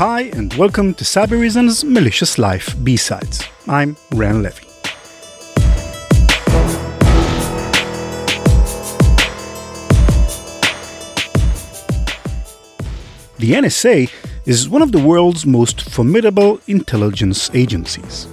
Hi, and welcome to Cybereason's Malicious Life B-Sides. I'm Ran Levi. The NSA is one of the world's most formidable intelligence agencies.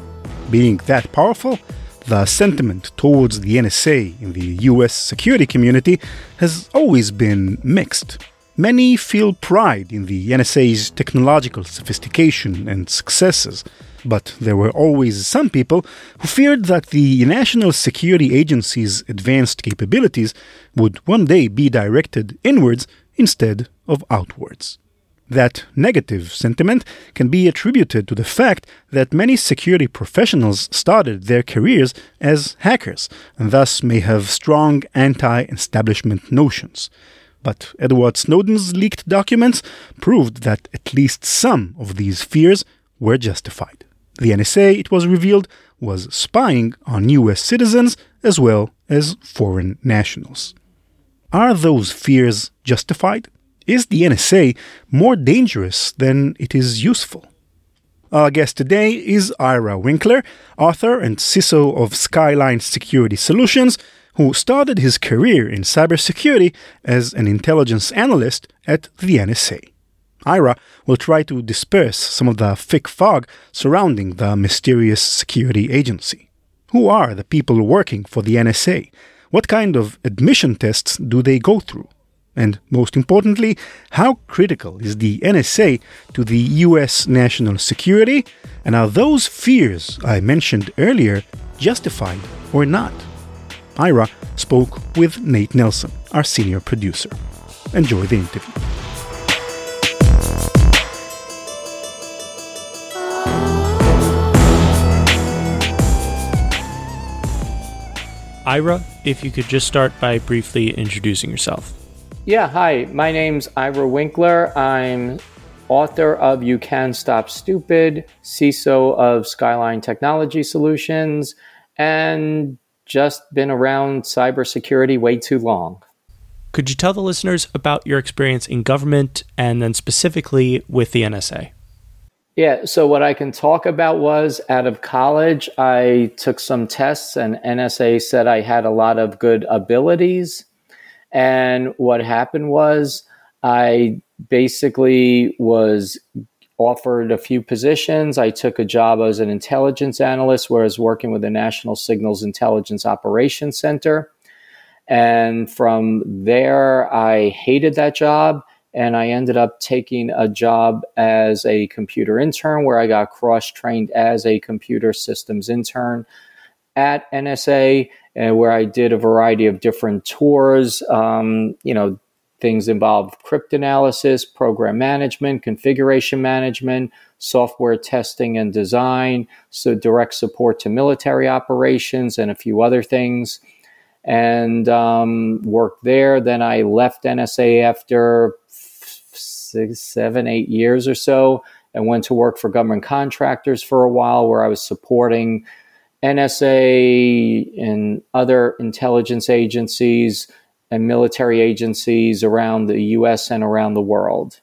Being that powerful, the sentiment towards the NSA in the US security community has always been mixed. Many feel pride in the NSA's technological sophistication and successes, but there were always some people who feared that the National Security Agency's advanced capabilities would one day be directed inwards instead of outwards. That negative sentiment can be attributed to the fact that many security professionals started their careers as hackers and thus may have strong anti establishment notions. But Edward Snowden's leaked documents proved that at least some of these fears were justified. The NSA, it was revealed, was spying on US citizens as well as foreign nationals. Are those fears justified? Is the NSA more dangerous than it is useful? Our guest today is Ira Winkler, author and CISO of Skyline Security Solutions, who started his career in cybersecurity as an intelligence analyst at the NSA. Ira will try to disperse some of the thick fog surrounding the mysterious security agency. Who are the people working for the NSA? What kind of admission tests do they go through? And most importantly, how critical is the NSA to the US national security? And are those fears I mentioned earlier justified or not? Ira spoke with Nate Nelson, our senior producer. Enjoy the interview. Ira, if you could just start by briefly introducing yourself. Yeah, hi. My name's Ira Winkler. I'm author of You Can Stop Stupid, CISO of Skyline Technology Solutions, and just been around cybersecurity way too long. Could you tell the listeners about your experience in government and then specifically with the NSA? Yeah, so what I can talk about was out of college, I took some tests, and NSA said I had a lot of good abilities. And what happened was I basically was offered a few positions. I took a job as an intelligence analyst where I was working with the National Signals Intelligence Operations Center. And from there, I hated that job and I ended up taking a job as a computer intern where I got cross trained as a computer systems intern at NSA, uh, where I did a variety of different tours. Um, you know, things involved cryptanalysis, program management, configuration management, software testing and design, so direct support to military operations, and a few other things and um, worked there. Then I left NSA after six, seven, eight years or so and went to work for government contractors for a while where I was supporting NSA and other intelligence agencies and military agencies around the US and around the world.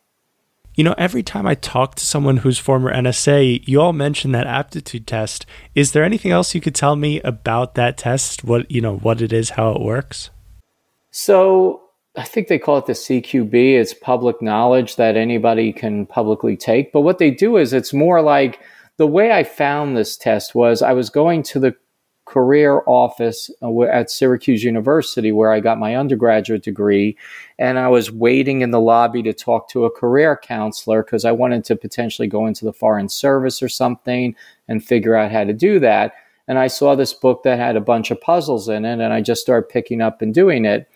You know, every time I talk to someone who's former NSA, you all mention that aptitude test. Is there anything else you could tell me about that test? What, you know, what it is, how it works? So, I think they call it the CQB. It's public knowledge that anybody can publicly take. But what they do is it's more like the way I found this test was I was going to the career office uh, at Syracuse University, where I got my undergraduate degree. And I was waiting in the lobby to talk to a career counselor because I wanted to potentially go into the Foreign Service or something and figure out how to do that. And I saw this book that had a bunch of puzzles in it, and I just started picking up and doing it.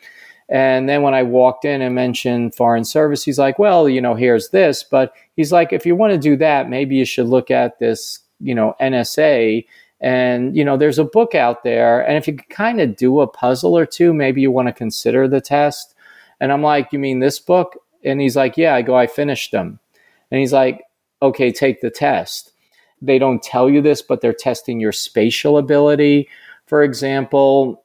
And then when I walked in and mentioned Foreign Service, he's like, well, you know, here's this. But he's like, if you want to do that, maybe you should look at this, you know, NSA and, you know, there's a book out there. And if you kind of do a puzzle or two, maybe you want to consider the test. And I'm like, you mean this book? And he's like, yeah. I go, I finished them. And he's like, okay, take the test. They don't tell you this, but they're testing your spatial ability. For example,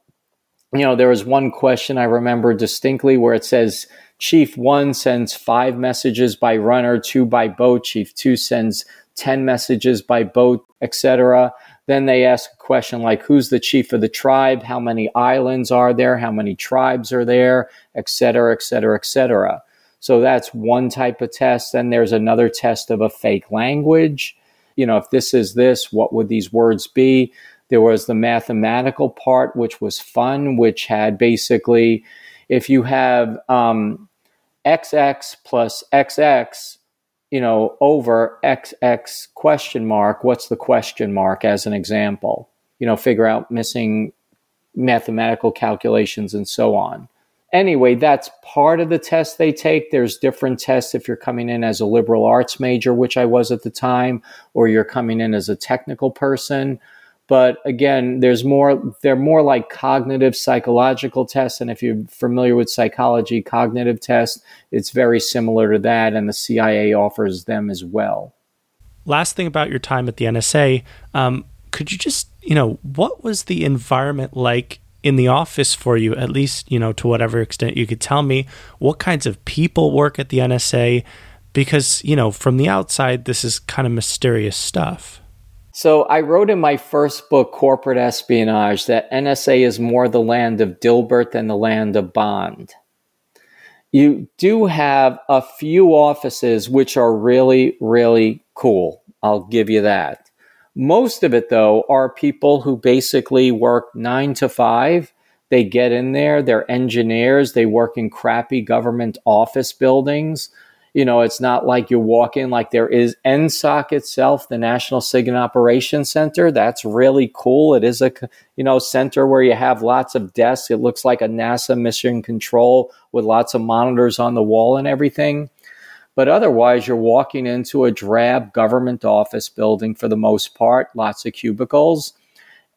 you know, there was one question I remember distinctly where it says Chief one sends five messages by runner, two by boat. Chief two sends 10 messages by boat, etc. Then they ask a question like, who's the chief of the tribe? How many islands are there? How many tribes are there? Etc., etc., etc. So that's one type of test. Then there's another test of a fake language. You know, if this is this, what would these words be? There was the mathematical part, which was fun, which had basically, if you have um, XX plus XX, you know, over XX question mark, what's the question mark as an example? You know, figure out missing mathematical calculations and so on. Anyway, that's part of the test they take. There's different tests if you're coming in as a liberal arts major, which I was at the time, or you're coming in as a technical person but again there's more they're more like cognitive psychological tests. And if you're familiar with psychology cognitive tests it's very similar to that and the cia offers them as well. Last thing about your time at the nsa um, could you just you know what was the environment like in the office for you at least you know to whatever extent you could tell me what kinds of people work at the nsa because you know from the outside this is kind of mysterious stuff so I wrote in my first book, Corporate Espionage, that NSA is more the land of Dilbert than the land of Bond. You do have a few offices which are really, really cool. I'll give you that. Most of it, though, are people who basically work nine to five. They get in there, they're engineers, they work in crappy government office buildings you know, it's not like you walk in like there is NSOC itself, the National Signal Operations Center. That's really cool. It is a, you know, center where you have lots of desks. It looks like a NASA mission control with lots of monitors on the wall and everything. But otherwise, you're walking into a drab government office building for the most part, lots of cubicles.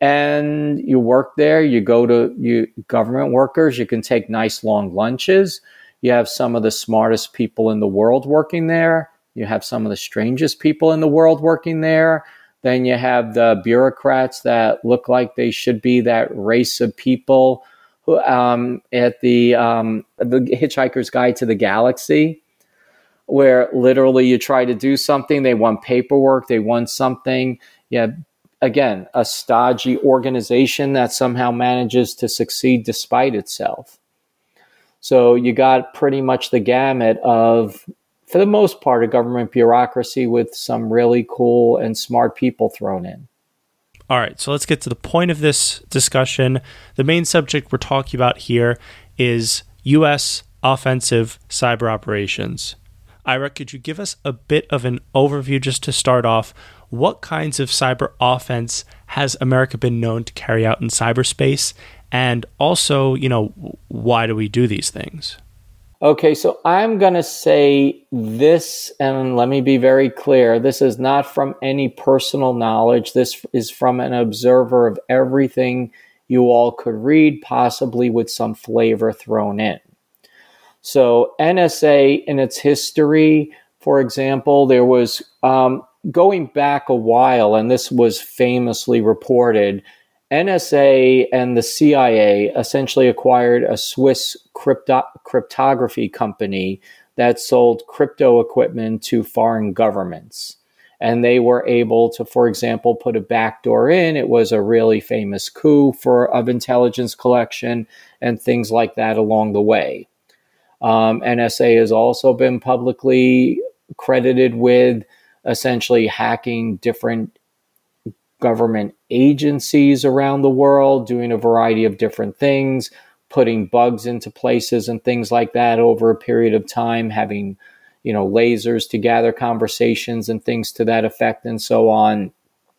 And you work there, you go to you government workers, you can take nice long lunches you have some of the smartest people in the world working there. You have some of the strangest people in the world working there. Then you have the bureaucrats that look like they should be that race of people who, um, at the, um, the Hitchhiker's Guide to the Galaxy, where literally you try to do something, they want paperwork, they want something. Yeah, again, a stodgy organization that somehow manages to succeed despite itself. So you got pretty much the gamut of, for the most part, a government bureaucracy with some really cool and smart people thrown in. All right, so let's get to the point of this discussion. The main subject we're talking about here is U.S. offensive cyber operations. Ira, could you give us a bit of an overview just to start off? What kinds of cyber offense has America been known to carry out in cyberspace? And also, you know, why do we do these things? Okay, so I'm going to say this, and let me be very clear. This is not from any personal knowledge. This is from an observer of everything you all could read, possibly with some flavor thrown in. So, NSA in its history, for example, there was um, going back a while, and this was famously reported NSA and the CIA essentially acquired a Swiss crypto- cryptography company that sold crypto equipment to foreign governments. And they were able to, for example, put a backdoor in. It was a really famous coup for of intelligence collection and things like that along the way. Um, NSA has also been publicly credited with essentially hacking different government agencies around the world doing a variety of different things, putting bugs into places and things like that over a period of time, having you know lasers to gather conversations and things to that effect and so on.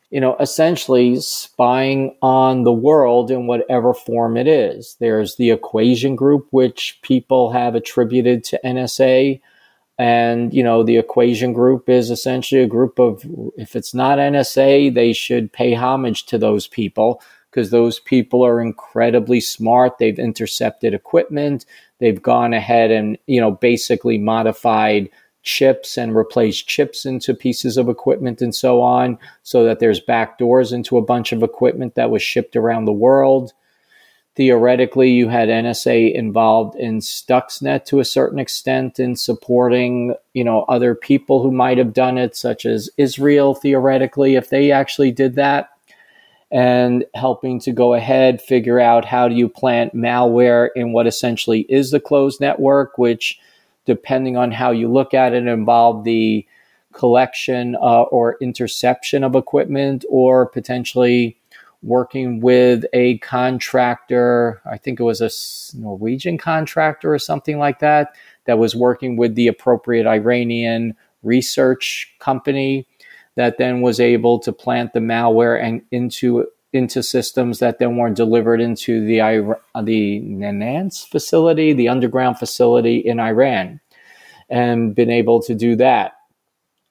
You know essentially spying on the world in whatever form it is. There's the equation group which people have attributed to NSA and, you know, the equation group is essentially a group of, if it's not NSA, they should pay homage to those people because those people are incredibly smart. They've intercepted equipment. They've gone ahead and, you know, basically modified chips and replaced chips into pieces of equipment and so on so that there's back doors into a bunch of equipment that was shipped around the world theoretically you had NSA involved in Stuxnet to a certain extent in supporting, you know, other people who might have done it, such as Israel theoretically, if they actually did that, and helping to go ahead figure out how do you plant malware in what essentially is the closed network, which, depending on how you look at it, involved the collection uh, or interception of equipment or potentially working with a contractor. I think it was a Norwegian contractor or something like that, that was working with the appropriate Iranian research company that then was able to plant the malware and into into systems that then were delivered into the the Natanz facility, the underground facility in Iran, and been able to do that.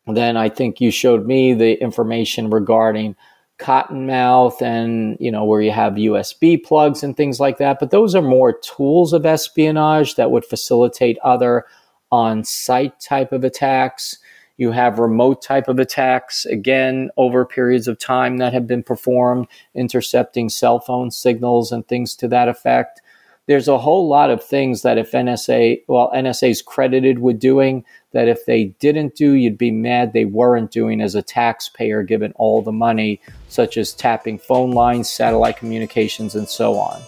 Then I think you showed me the information regarding Cottonmouth and you know where you have USB plugs and things like that. But those are more tools of espionage that would facilitate other on-site type of attacks. You have remote type of attacks again over periods of time that have been performed, intercepting cell phone signals and things to that effect there's a whole lot of things that if NSA, well, NSA is credited with doing, that if they didn't do, you'd be mad they weren't doing as a taxpayer, given all the money, such as tapping phone lines, satellite communications, and so on.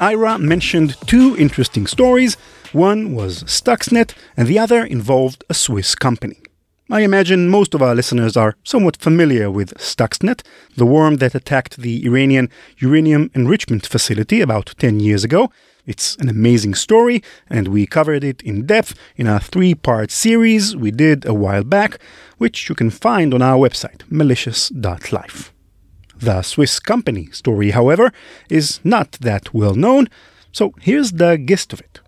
Ira mentioned two interesting stories. One was Stuxnet, and the other involved a Swiss company. I imagine most of our listeners are somewhat familiar with Stuxnet, the worm that attacked the Iranian uranium enrichment facility about 10 years ago. It's an amazing story, and we covered it in depth in a three part series we did a while back, which you can find on our website, malicious.life. The Swiss company story, however, is not that well known, so here's the gist of it.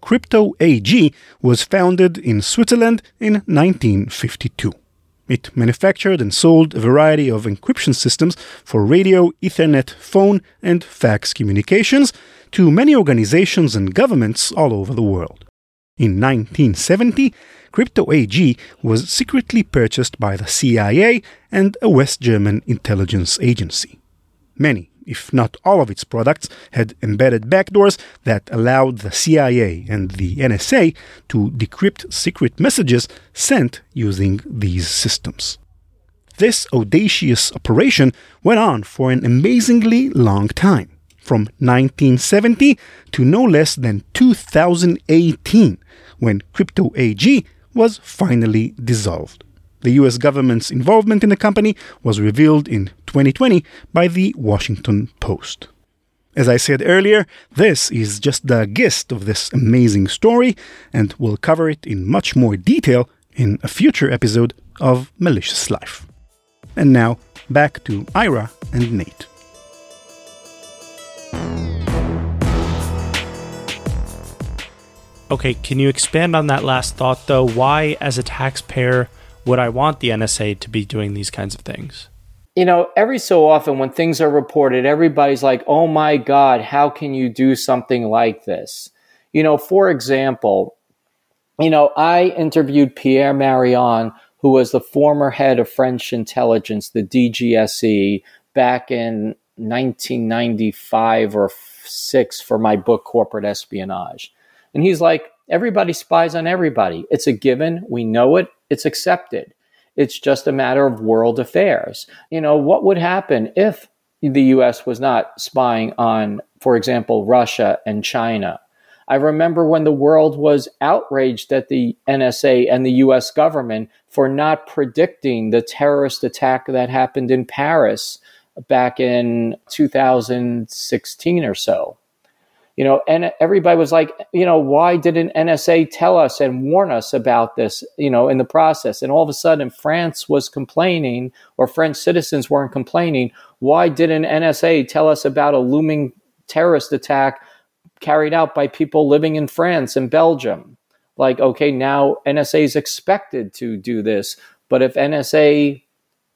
Crypto AG was founded in Switzerland in 1952. It manufactured and sold a variety of encryption systems for radio, Ethernet, phone, and fax communications to many organizations and governments all over the world. In 1970, Crypto AG was secretly purchased by the CIA and a West German intelligence agency. Many if not all of its products, had embedded backdoors that allowed the CIA and the NSA to decrypt secret messages sent using these systems. This audacious operation went on for an amazingly long time, from 1970 to no less than 2018, when Crypto AG was finally dissolved. The US government's involvement in the company was revealed in 2020 by the Washington Post. As I said earlier, this is just the gist of this amazing story, and we'll cover it in much more detail in a future episode of Malicious Life. And now, back to Ira and Nate. Okay, can you expand on that last thought though? Why, as a taxpayer, would I want the NSA to be doing these kinds of things? You know, every so often when things are reported, everybody's like, oh my God, how can you do something like this? You know, for example, you know, I interviewed Pierre Marion, who was the former head of French intelligence, the DGSE, back in 1995 or six for my book, Corporate Espionage. And he's like, everybody spies on everybody. It's a given. We know it it's accepted. It's just a matter of world affairs. You know, what would happen if the US was not spying on, for example, Russia and China? I remember when the world was outraged at the NSA and the US government for not predicting the terrorist attack that happened in Paris back in 2016 or so you know, and everybody was like, you know, why didn't NSA tell us and warn us about this, you know, in the process? And all of a sudden, France was complaining, or French citizens weren't complaining. Why didn't NSA tell us about a looming terrorist attack carried out by people living in France and Belgium? Like, okay, now NSA is expected to do this, but if NSA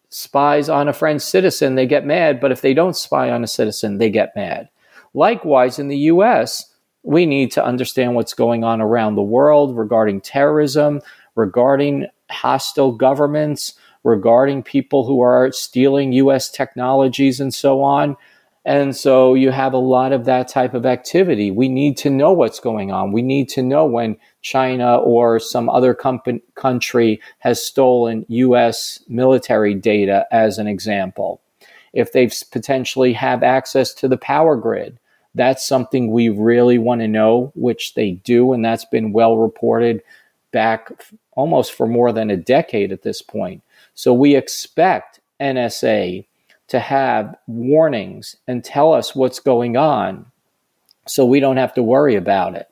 spies on a French citizen, they get mad. But if they don't spy on a citizen, they get mad. Likewise, in the US, we need to understand what's going on around the world regarding terrorism, regarding hostile governments, regarding people who are stealing US technologies and so on. And so you have a lot of that type of activity. We need to know what's going on. We need to know when China or some other country has stolen US military data, as an example. If they potentially have access to the power grid, that's something we really want to know, which they do. And that's been well reported back almost for more than a decade at this point. So we expect NSA to have warnings and tell us what's going on so we don't have to worry about it.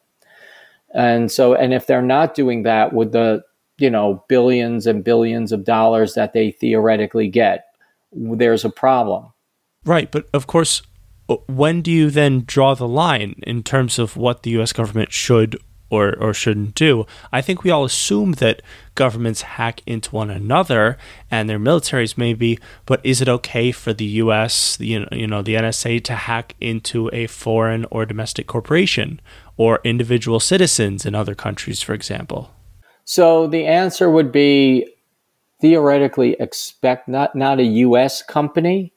And so, and if they're not doing that with the, you know, billions and billions of dollars that they theoretically get, there's a problem. Right. But of course, when do you then draw the line in terms of what the US government should or, or shouldn't do. I think we all assume that governments hack into one another and their militaries maybe, but is it okay for the US, you know, you know, the NSA to hack into a foreign or domestic corporation or individual citizens in other countries, for example? So the answer would be theoretically expect not not a US company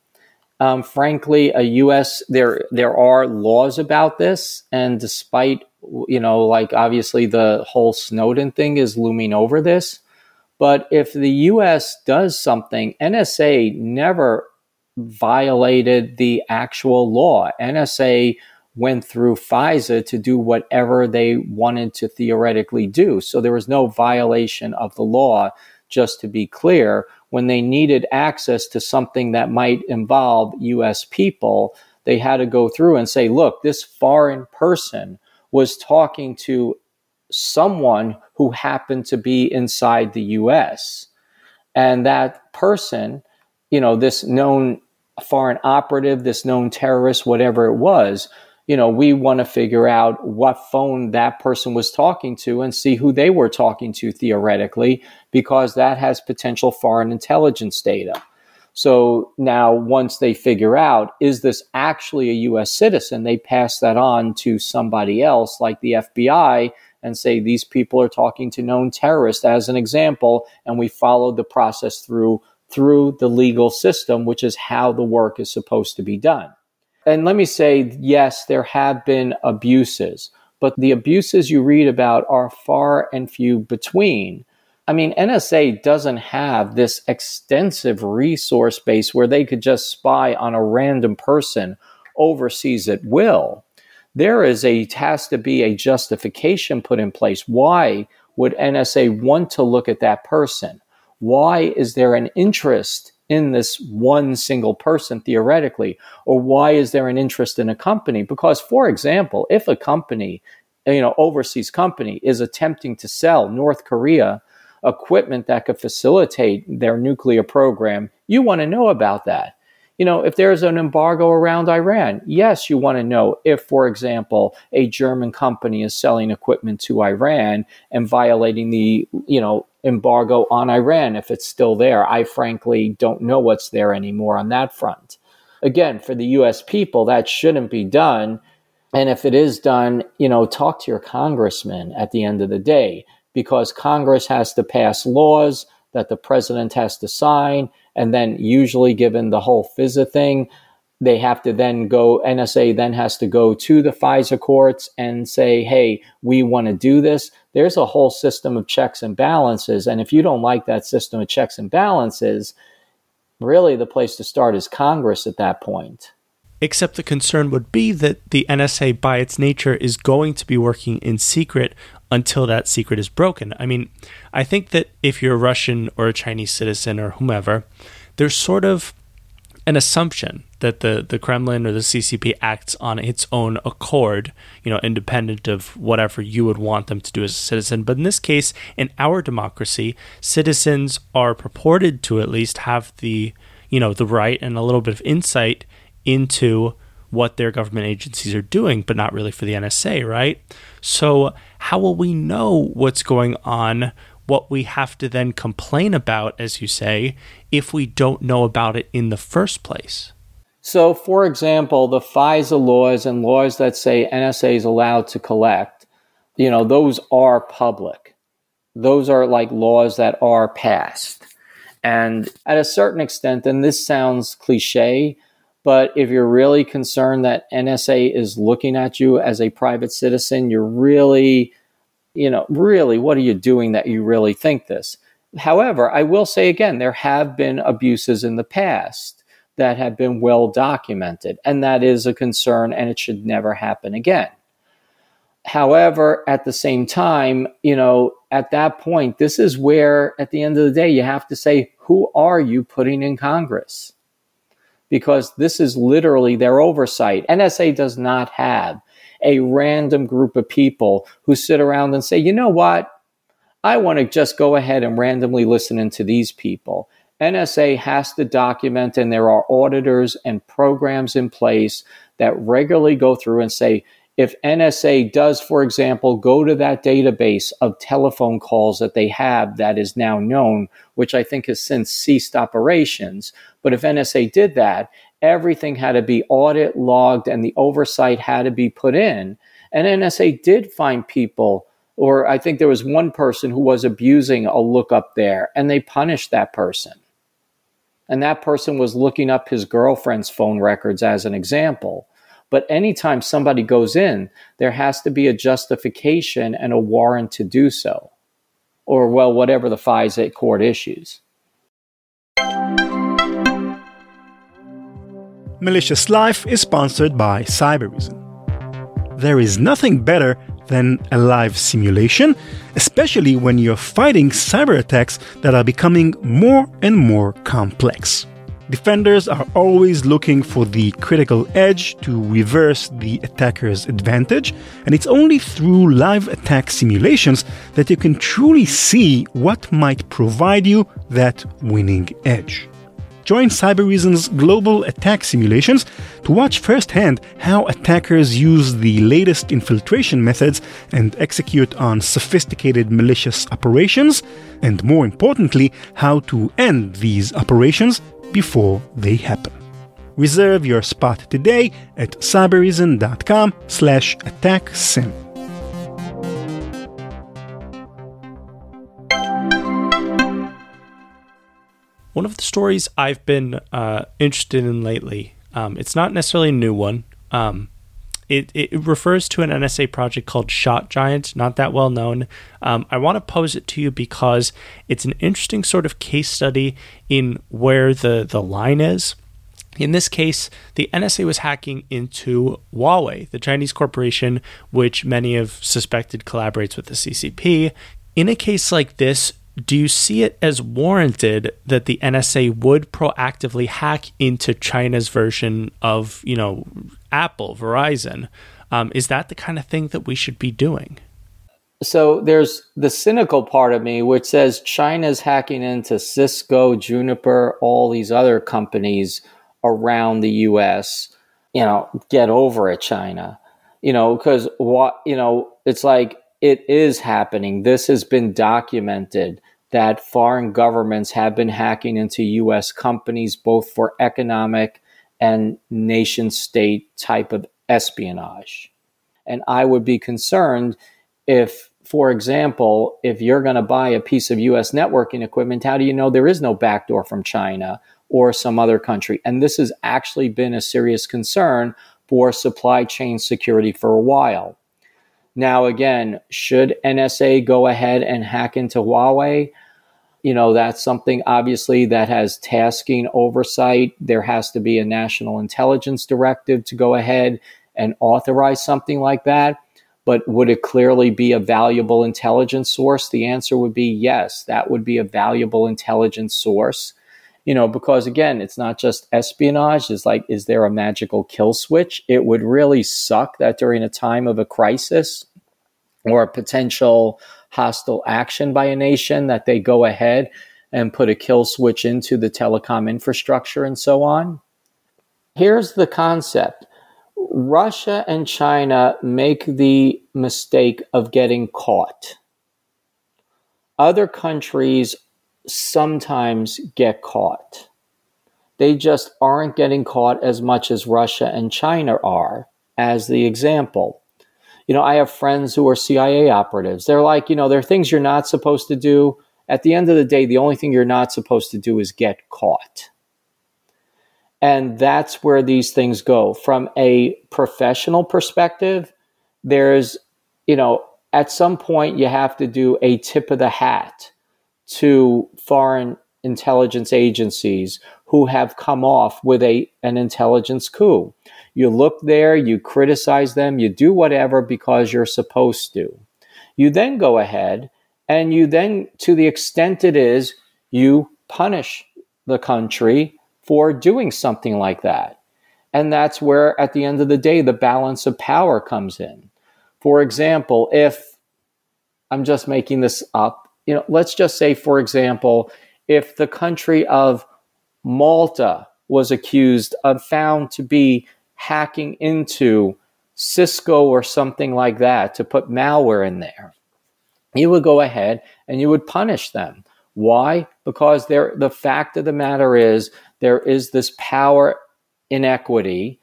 um, frankly, a U.S. there there are laws about this, and despite you know, like obviously the whole Snowden thing is looming over this, but if the U.S. does something, NSA never violated the actual law. NSA went through FISA to do whatever they wanted to theoretically do. So there was no violation of the law, just to be clear when they needed access to something that might involve US people, they had to go through and say, look, this foreign person was talking to someone who happened to be inside the US. And that person, you know, this known foreign operative, this known terrorist, whatever it was, you know, we want to figure out what phone that person was talking to and see who they were talking to theoretically, because that has potential foreign intelligence data. So now, once they figure out, is this actually a US citizen, they pass that on to somebody else, like the FBI, and say, these people are talking to known terrorists, as an example, and we followed the process through through the legal system, which is how the work is supposed to be done. And let me say, yes, there have been abuses, but the abuses you read about are far and few between. I mean, NSA doesn't have this extensive resource base where they could just spy on a random person overseas at will. There is a has to be a justification put in place. Why would NSA want to look at that person? Why is there an interest in this one single person theoretically? Or why is there an interest in a company? Because, for example, if a company, you know, overseas company is attempting to sell North Korea equipment that could facilitate their nuclear program, you want to know about that. You know, if there's an embargo around Iran, yes, you want to know if, for example, a German company is selling equipment to Iran and violating the, you know, embargo on Iran if it's still there. I frankly don't know what's there anymore on that front. Again, for the US people, that shouldn't be done. And if it is done, you know, talk to your congressman at the end of the day because Congress has to pass laws that the president has to sign. And then, usually, given the whole FISA thing, they have to then go, NSA then has to go to the FISA courts and say, hey, we want to do this. There's a whole system of checks and balances. And if you don't like that system of checks and balances, really the place to start is Congress at that point. Except the concern would be that the NSA, by its nature, is going to be working in secret until that secret is broken. I mean, I think that if you're a Russian or a Chinese citizen or whomever, there's sort of an assumption that the, the Kremlin or the CCP acts on its own accord, you know, independent of whatever you would want them to do as a citizen. But in this case, in our democracy, citizens are purported to at least have the, you know, the right and a little bit of insight into what their government agencies are doing, but not really for the NSA, right? So, how will we know what's going on what we have to then complain about, as you say, if we don't know about it in the first place. So, for example, the FISA laws and laws that say NSA is allowed to collect, you know, those are public. Those are like laws that are passed. And at a certain extent, and this sounds cliche, but if you're really concerned that NSA is looking at you as a private citizen, you're really, you know, really, what are you doing that you really think this? However, I will say again, there have been abuses in the past that have been well documented, and that is a concern, and it should never happen again. However, at the same time, you know, at that point, this is where, at the end of the day, you have to say, who are you putting in Congress? Because this is literally their oversight. NSA does not have a random group of people who sit around and say, you know what? I want to just go ahead and randomly listen into these people. NSA has to document, and there are auditors and programs in place that regularly go through and say, if NSA does, for example, go to that database of telephone calls that they have that is now known, which I think has since ceased operations, but if NSA did that, everything had to be audit logged and the oversight had to be put in. And NSA did find people, or I think there was one person who was abusing a lookup there, and they punished that person. And that person was looking up his girlfriend's phone records as an example. But anytime somebody goes in, there has to be a justification and a warrant to do so. Or, well, whatever the FISA court issues. Malicious Life is sponsored by Cybereason. There is nothing better than a live simulation, especially when you're fighting cyber attacks that are becoming more and more complex. Defenders are always looking for the critical edge to reverse the attacker's advantage, and it's only through live attack simulations that you can truly see what might provide you that winning edge. Join Cybereason's global attack simulations to watch firsthand how attackers use the latest infiltration methods and execute on sophisticated malicious operations, and more importantly, how to end these operations before they happen. Reserve your spot today at cybereason.com slash attacksim. One of the stories I've been uh, interested in lately, um, it's not necessarily a new one. Um, it, it refers to an NSA project called Shotgiant, not that well known. Um, I want to pose it to you because it's an interesting sort of case study in where the, the line is. In this case, the NSA was hacking into Huawei, the Chinese corporation, which many have suspected collaborates with the CCP. In a case like this, do you see it as warranted that the NSA would proactively hack into China's version of, you know, Apple, Verizon? Um, is that the kind of thing that we should be doing? So there's the cynical part of me, which says China's hacking into Cisco, Juniper, all these other companies around the U.S. You know, get over it, China. You know, because what you know, it's like it is happening. This has been documented that foreign governments have been hacking into US companies both for economic and nation state type of espionage. And I would be concerned if, for example, if you're going to buy a piece of US networking equipment, how do you know there is no backdoor from China or some other country? And this has actually been a serious concern for supply chain security for a while. Now, again, should NSA go ahead and hack into Huawei? You know, that's something obviously that has tasking oversight. There has to be a national intelligence directive to go ahead and authorize something like that. But would it clearly be a valuable intelligence source? The answer would be yes, that would be a valuable intelligence source you know, because again, it's not just espionage. It's like, is there a magical kill switch? It would really suck that during a time of a crisis or a potential hostile action by a nation that they go ahead and put a kill switch into the telecom infrastructure and so on. Here's the concept. Russia and China make the mistake of getting caught. Other countries sometimes get caught. They just aren't getting caught as much as Russia and China are, as the example. You know, I have friends who are CIA operatives. They're like, you know, there are things you're not supposed to do At the end of the day, the only thing you're not supposed to do is get caught. And that's where these things go. From a professional perspective, there's, you know, at some point you have to do a tip of the hat to foreign intelligence agencies who have come off with a an intelligence coup. You look there, you criticize them, you do whatever because you're supposed to. You then go ahead and you then to the extent it is you punish the country for doing something like that. And that's where, at the end of the day, the balance of power comes in. For example, if I'm just making this up, you know, let's just say, for example, if the country of Malta was accused of found to be hacking into Cisco or something like that to put malware in there, you would go ahead and you would punish them. Why? Because there, the fact of the matter is there is this power inequity,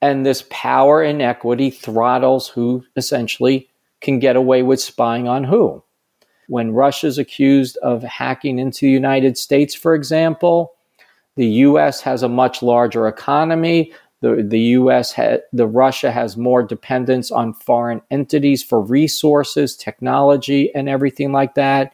and this power inequity throttles who essentially can get away with spying on who. When Russia's accused of hacking into the United States, for example, the U.S. has a much larger economy. The, the U.S. Ha, the Russia has more dependence on foreign entities for resources, technology, and everything like that.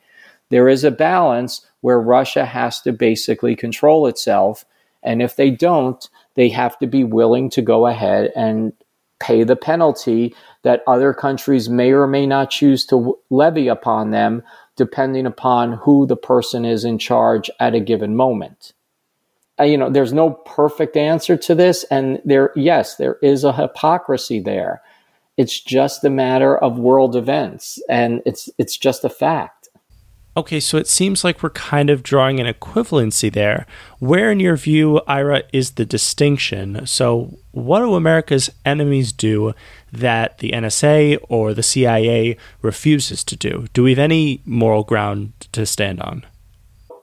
There is a balance where Russia has to basically control itself. And if they don't, they have to be willing to go ahead and pay the penalty that other countries may or may not choose to levy upon them, depending upon who the person is in charge at a given moment. Uh, you know, there's no perfect answer to this. And there, yes, there is a hypocrisy there. It's just a matter of world events, and it's it's just a fact. Okay, so it seems like we're kind of drawing an equivalency there. Where, in your view, Ira, is the distinction? So, what do America's enemies do that the NSA or the CIA refuses to do? Do we have any moral ground to stand on?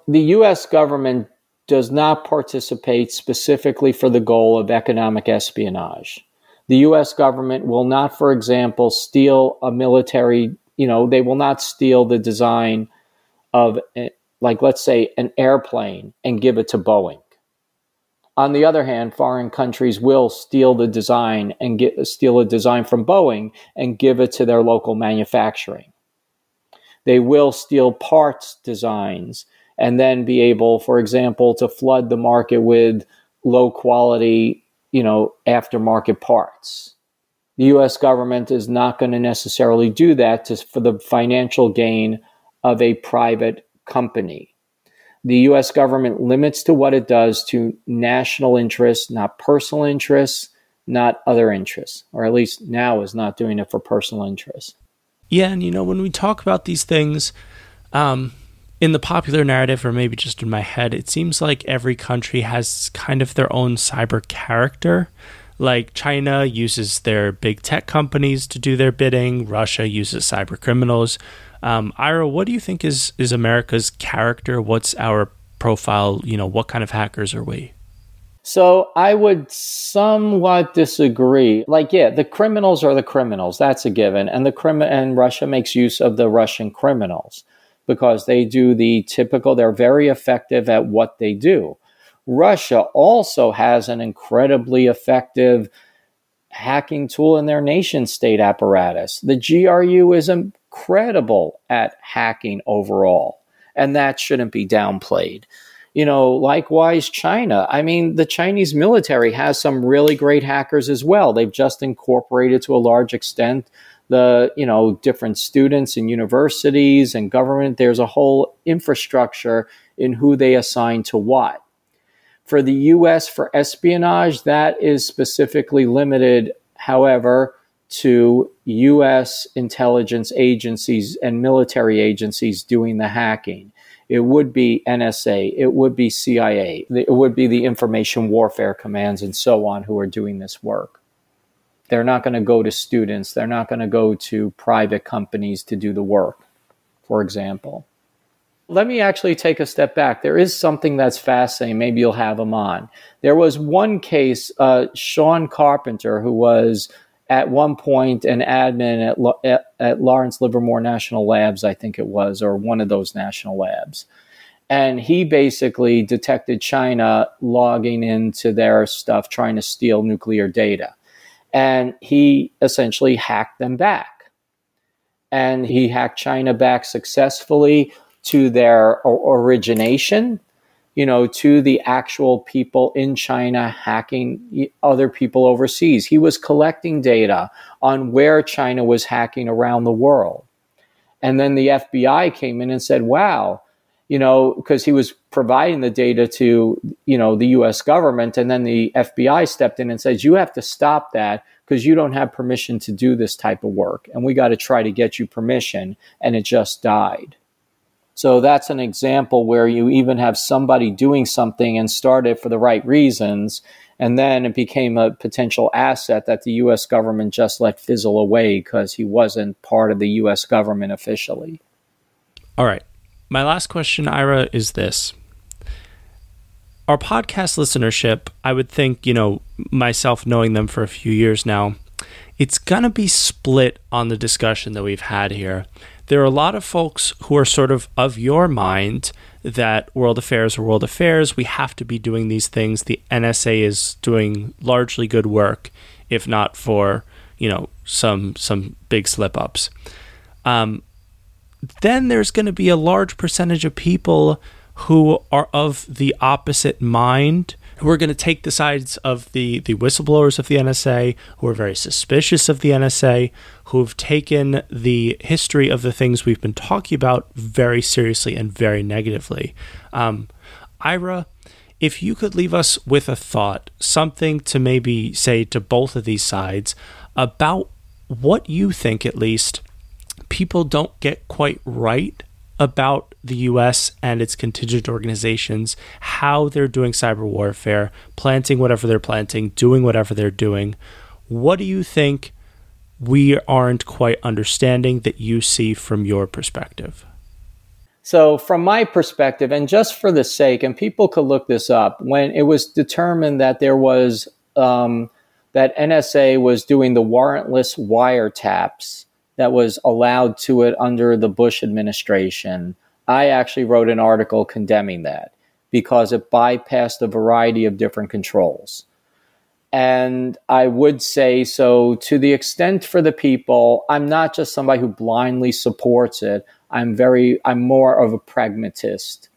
The U.S. government does not participate specifically for the goal of economic espionage. The U.S. government will not, for example, steal a military, you know, they will not steal the design of, eh, like, let's say, an airplane and give it to Boeing. On the other hand, foreign countries will steal the design and get steal a design from Boeing and give it to their local manufacturing. They will steal parts designs and then be able, for example, to flood the market with low quality, you know, aftermarket parts. The US government is not going to necessarily do that to, for the financial gain of a private company. The US government limits to what it does to national interests, not personal interests, not other interests, or at least now is not doing it for personal interests. Yeah, and you know, when we talk about these things, um, in the popular narrative, or maybe just in my head, it seems like every country has kind of their own cyber character. Like China uses their big tech companies to do their bidding, Russia uses cyber criminals. Um, Ira, what do you think is is America's character? What's our profile? You know, what kind of hackers are we? So I would somewhat disagree. Like, yeah, the criminals are the criminals. That's a given, and the crim and Russia makes use of the Russian criminals because they do the typical. They're very effective at what they do. Russia also has an incredibly effective hacking tool in their nation state apparatus. The GRU is incredible at hacking overall, and that shouldn't be downplayed. You know, likewise, China. I mean, the Chinese military has some really great hackers as well. They've just incorporated to a large extent the you know different students and universities and government there's a whole infrastructure in who they assign to what for the US for espionage that is specifically limited however to US intelligence agencies and military agencies doing the hacking. It would be NSA, it would be CIA, it would be the information warfare commands and so on who are doing this work. They're not going to go to students, they're not going to go to private companies to do the work, for example. Let me actually take a step back. There is something that's fascinating. Maybe you'll have them on. There was one case, uh, Shawn Carpenter, who was at one point an admin at, at, Lawrence Livermore National Labs, I think it was, or one of those national labs. And he basically detected China logging into their stuff, trying to steal nuclear data. And he essentially hacked them back. And he hacked China back successfully to their origination you know, to the actual people in China hacking other people overseas. He was collecting data on where China was hacking around the world. And then the FBI came in and said, wow, you know, because he was providing the data to, you know, the US government. And then the FBI stepped in and says, you have to stop that because you don't have permission to do this type of work. And we got to try to get you permission. And it just died. So that's an example where you even have somebody doing something and started for the right reasons, and then it became a potential asset that the US government just let fizzle away because he wasn't part of the US government officially. All right. My last question, Ira, is this. Our podcast listenership, I would think, you know, myself knowing them for a few years now, it's going to be split on the discussion that we've had here there are a lot of folks who are sort of of your mind that world affairs are world affairs. We have to be doing these things. The NSA is doing largely good work, if not for you know some some big slip ups. Um, then there's going to be a large percentage of people who are of the opposite mind who are going to take the sides of the, the whistleblowers of the NSA, who are very suspicious of the NSA, who've taken the history of the things we've been talking about very seriously and very negatively. Um, Ira, if you could leave us with a thought, something to maybe say to both of these sides about what you think, at least, people don't get quite right about the US and its contingent organizations, how they're doing cyber warfare, planting whatever they're planting, doing whatever they're doing. What do you think we aren't quite understanding that you see from your perspective? So, from my perspective, and just for the sake, and people could look this up, when it was determined that there was um, that NSA was doing the warrantless wiretaps that was allowed to it under the Bush administration, I actually wrote an article condemning that because it bypassed a variety of different controls. And I would say so to the extent for the people, I'm not just somebody who blindly supports it. I'm very, I'm more of a pragmatist.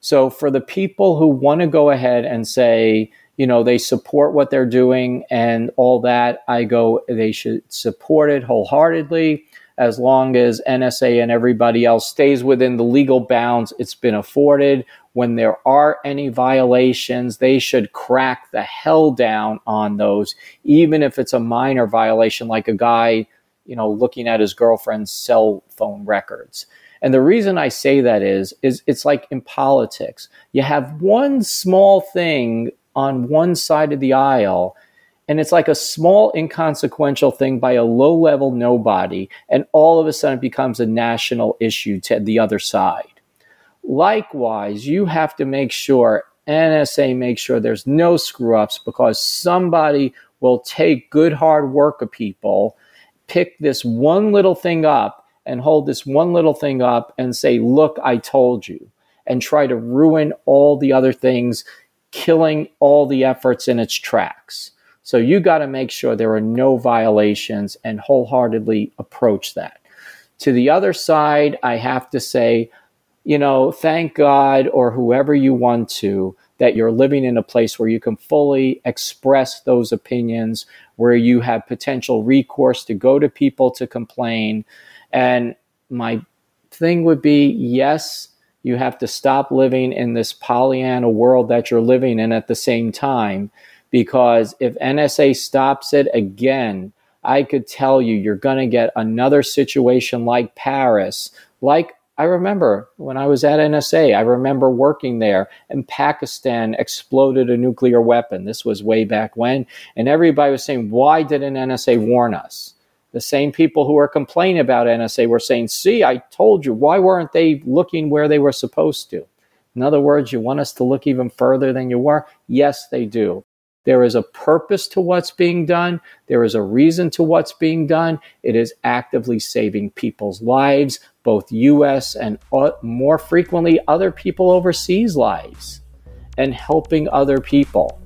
So for the people who want to go ahead and say, you know, they support what they're doing and all that. I go, they should support it wholeheartedly as long as NSA and everybody else stays within the legal bounds it's been afforded. When there are any violations, they should crack the hell down on those, even if it's a minor violation, like a guy, you know, looking at his girlfriend's cell phone records. And the reason I say that is, is it's like in politics. You have one small thing on one side of the aisle and it's like a small inconsequential thing by a low level nobody and all of a sudden it becomes a national issue to the other side likewise you have to make sure nsa makes sure there's no screw ups because somebody will take good hard work of people pick this one little thing up and hold this one little thing up and say look i told you and try to ruin all the other things killing all the efforts in its tracks. So you got to make sure there are no violations and wholeheartedly approach that. To the other side, I have to say, you know, thank God or whoever you want to that you're living in a place where you can fully express those opinions, where you have potential recourse to go to people to complain. And my thing would be yes, you have to stop living in this Pollyanna world that you're living in at the same time. Because if NSA stops it again, I could tell you, you're going to get another situation like Paris. Like I remember when I was at NSA, I remember working there and Pakistan exploded a nuclear weapon. This was way back when. And everybody was saying, why didn't NSA warn us? The same people who were complaining about NSA were saying, see, I told you, why weren't they looking where they were supposed to? In other words, you want us to look even further than you were? Yes, they do. There is a purpose to what's being done. There is a reason to what's being done. It is actively saving people's lives, both US and uh, more frequently other people overseas lives and helping other people.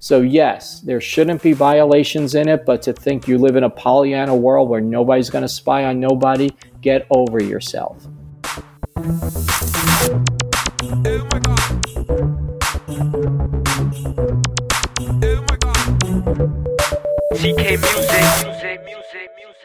So, yes, there shouldn't be violations in it, but to think you live in a Pollyanna world where nobody's going to spy on nobody, get over yourself. CK music, music, music, music.